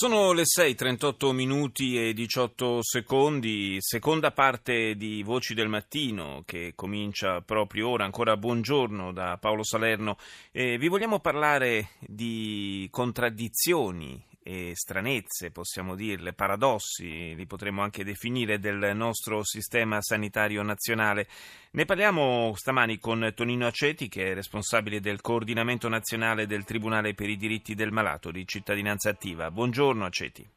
Sono le 6:38 minuti e 18 secondi, seconda parte di Voci del Mattino che comincia proprio ora. Ancora buongiorno da Paolo Salerno. Eh, vi vogliamo parlare di contraddizioni e stranezze, possiamo dirle, paradossi, li potremmo anche definire, del nostro sistema sanitario nazionale. Ne parliamo stamani con Tonino Aceti, che è responsabile del coordinamento nazionale del Tribunale per i diritti del malato di cittadinanza attiva. Buongiorno Aceti.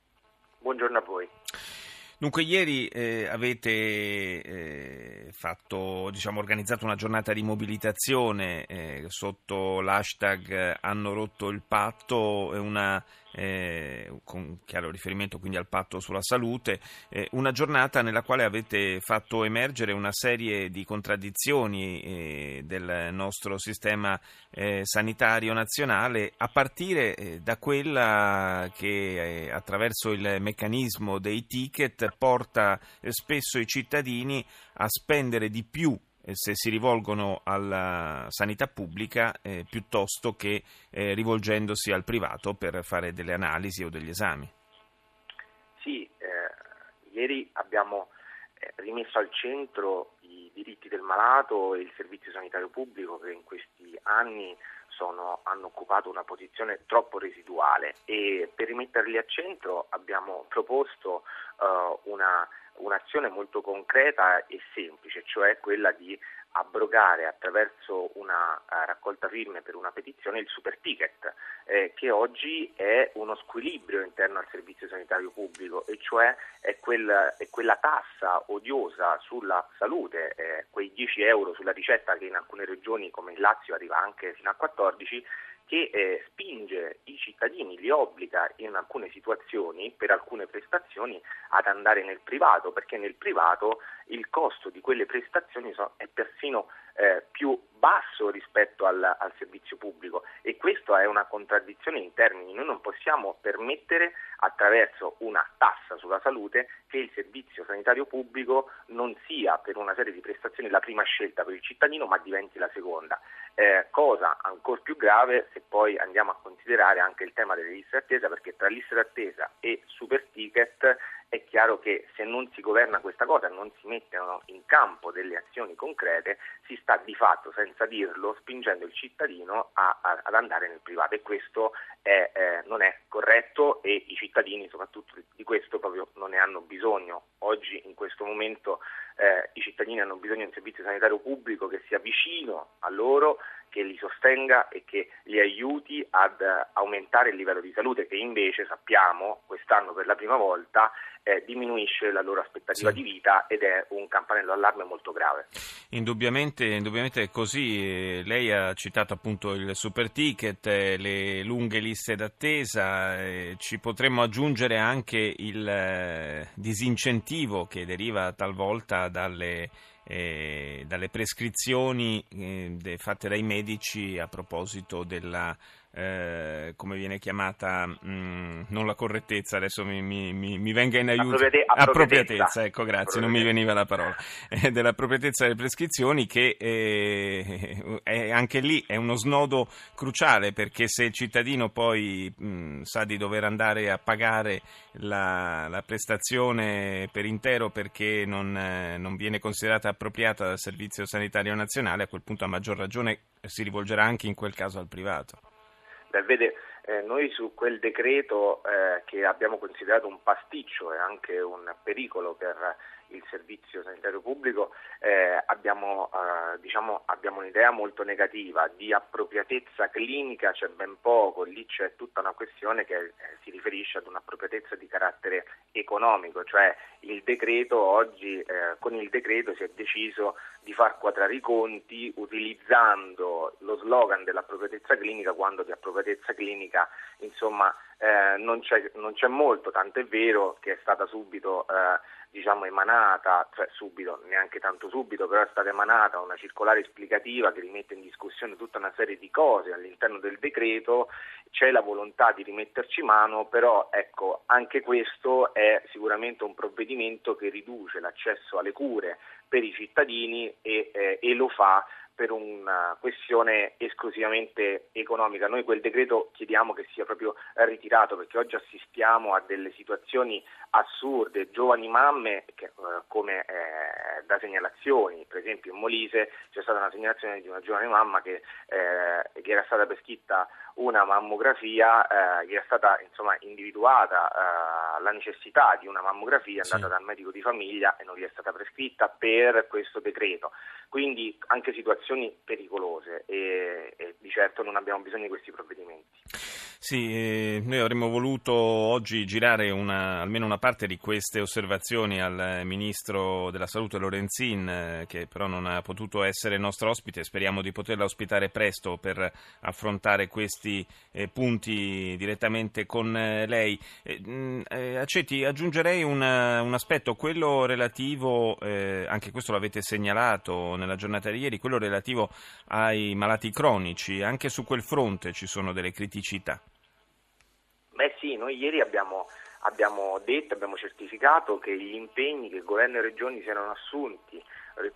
Buongiorno a voi. Dunque, ieri eh, avete eh, fatto, diciamo, organizzato una giornata di mobilitazione eh, sotto l'hashtag Hanno rotto il patto, una eh, con chiaro riferimento quindi al patto sulla salute, eh, una giornata nella quale avete fatto emergere una serie di contraddizioni eh, del nostro sistema eh, sanitario nazionale, a partire eh, da quella che eh, attraverso il meccanismo dei ticket porta spesso i cittadini a spendere di più se si rivolgono alla sanità pubblica eh, piuttosto che eh, rivolgendosi al privato per fare delle analisi o degli esami. Sì, eh, ieri abbiamo eh, rimesso al centro i diritti del malato e il servizio sanitario pubblico che in questi anni sono, hanno occupato una posizione troppo residuale. E per rimetterli al centro abbiamo proposto uh, una un'azione molto concreta e semplice, cioè quella di abrogare attraverso una uh, raccolta firme per una petizione il super ticket, eh, che oggi è uno squilibrio interno al servizio sanitario pubblico, e cioè è, quel, è quella tassa odiosa sulla salute, eh, quei 10 euro sulla ricetta che in alcune regioni come il Lazio arriva anche fino a 14 che eh, spinge i cittadini, li obbliga in alcune situazioni, per alcune prestazioni, ad andare nel privato, perché nel privato il costo di quelle prestazioni so, è persino eh, più basso rispetto al, al, servizio pubblico e questa è una contraddizione in termini. Noi non possiamo permettere attraverso una tassa sulla salute che il servizio sanitario pubblico non sia per una serie di prestazioni la prima scelta per il cittadino ma diventi la seconda. Eh, cosa ancora più grave se poi andiamo a considerare anche il tema delle liste d'attesa perché tra liste d'attesa e super ticket è chiaro che se non si governa questa cosa, non si mettono in campo delle azioni concrete, si sta di fatto, senza dirlo, spingendo il cittadino a, a, ad andare nel privato e questo è, eh, non è corretto e i cittadini soprattutto di questo proprio non ne hanno bisogno. Oggi in questo momento eh, i cittadini hanno bisogno di un servizio sanitario pubblico che sia vicino a loro, che li sostenga e che li aiuti ad aumentare il livello di salute che invece sappiamo quest'anno per la prima volta eh, diminuisce la loro aspettativa sì. di vita ed è un campanello d'allarme molto grave. Indubbiamente, indubbiamente è così. Lei ha citato appunto il super ticket, eh, le lunghe liste d'attesa, eh, ci potremmo aggiungere anche il eh, disincentivo che deriva talvolta dalle eh, dalle prescrizioni eh, fatte dai medici a proposito della eh, come viene chiamata, mh, mm, non la correttezza, adesso mi, mi, mi venga in aiuto. Appropriate- appropriatezza, ecco, grazie, non mi veniva la parola. Eh, dell'appropriatezza delle prescrizioni che eh, è, anche lì è uno snodo cruciale perché se il cittadino poi mh, mm, sa di dover andare a pagare la, la prestazione per intero perché non, eh, non viene considerata appropriata dal Servizio Sanitario Nazionale, a quel punto a maggior ragione si rivolgerà anche in quel caso al privato. Beh, vede, eh, noi su quel decreto eh, che abbiamo considerato un pasticcio e anche un pericolo per il servizio sanitario pubblico, eh, abbiamo, eh, diciamo, abbiamo, un'idea molto negativa di appropriatezza clinica, c'è ben poco, lì c'è tutta una questione che eh, si riferisce ad un'appropriatezza di carattere economico, cioè il decreto oggi, eh, con il decreto si è deciso di far quadrare i conti utilizzando lo slogan dell'appropriatezza clinica quando di appropriatezza clinica insomma eh, non, c'è, non, c'è, molto, tanto è vero che è stata subito eh, diciamo, emanata, cioè subito, neanche tanto subito, però è stata emanata una circolare esplicativa che rimette in discussione tutta una serie di cose all'interno del decreto, c'è la volontà di rimetterci mano, però ecco, anche questo è sicuramente un provvedimento che riduce l'accesso alle cure per i cittadini e, eh, e lo fa per una questione esclusivamente economica. Noi quel decreto chiediamo che sia proprio ritirato perché oggi assistiamo a delle situazioni assurde, giovani mamme che, eh, come eh, da segnalazioni, per esempio in Molise c'è stata una segnalazione di una giovane mamma che, eh, che era stata prescritta una mammografia, eh, che era stata insomma, individuata eh, la necessità di una mammografia, è andata sì. dal medico di famiglia e non gli è stata prescritta per questo decreto. Quindi anche situazioni pericolose e, e di certo non abbiamo bisogno di questi provvedimenti. Sì, eh, noi avremmo voluto oggi girare una, almeno una parte di queste osservazioni al Ministro della Salute Lorenzin, eh, che però non ha potuto essere nostro ospite. Speriamo di poterla ospitare presto per affrontare questi eh, punti direttamente con eh, lei. Accetti, aggiungerei una, un aspetto, quello relativo, anche questo l'avete segnalato nella giornata di ieri, quello relativo ai malati cronici. Anche su quel fronte ci sono delle criticità. Beh sì, noi ieri abbiamo, abbiamo detto, abbiamo certificato che gli impegni che governo e regioni si erano assunti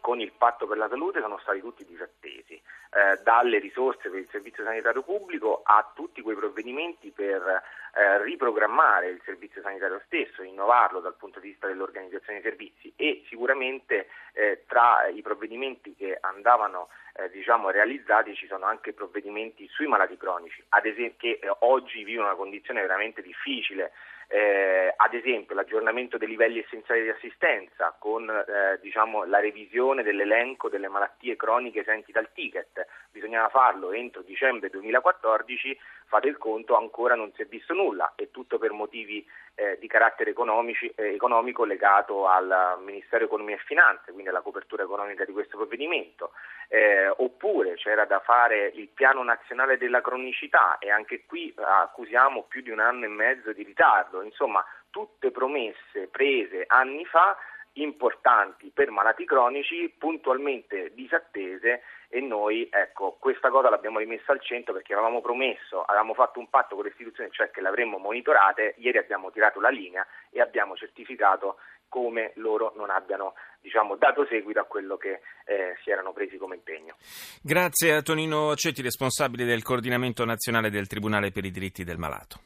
con il patto per la salute sono stati tutti disattesi, eh, dalle risorse per il servizio sanitario pubblico a tutti quei provvedimenti per eh, riprogrammare il servizio sanitario stesso, innovarlo dal punto di vista dell'organizzazione dei servizi e sicuramente eh, tra i provvedimenti che andavano eh, diciamo, realizzati ci sono anche provvedimenti sui malati cronici, ad esempio, che eh, oggi vivono una condizione veramente difficile, eh, ad esempio l'aggiornamento dei livelli essenziali di assistenza con eh, diciamo, la revisione dell'elenco delle malattie croniche esenti dal ticket, bisognava farlo entro dicembre 2014, fate il conto, ancora non si è visto nulla. E tutto per motivi eh, di carattere eh, economico legato al Ministero Economia e Finanze, quindi alla copertura economica di questo provvedimento, eh, oppure c'era da fare il piano nazionale della cronicità e anche qui accusiamo più di un anno e mezzo di ritardo, insomma tutte promesse prese anni fa importanti per malati cronici, puntualmente disattese e noi ecco, questa cosa l'abbiamo rimessa al centro perché avevamo promesso, avevamo fatto un patto con le istituzioni, cioè che le avremmo monitorate, ieri abbiamo tirato la linea e abbiamo certificato come loro non abbiano diciamo, dato seguito a quello che eh, si erano presi come impegno. Grazie a Tonino Cetti, responsabile del coordinamento nazionale del Tribunale per i diritti del malato.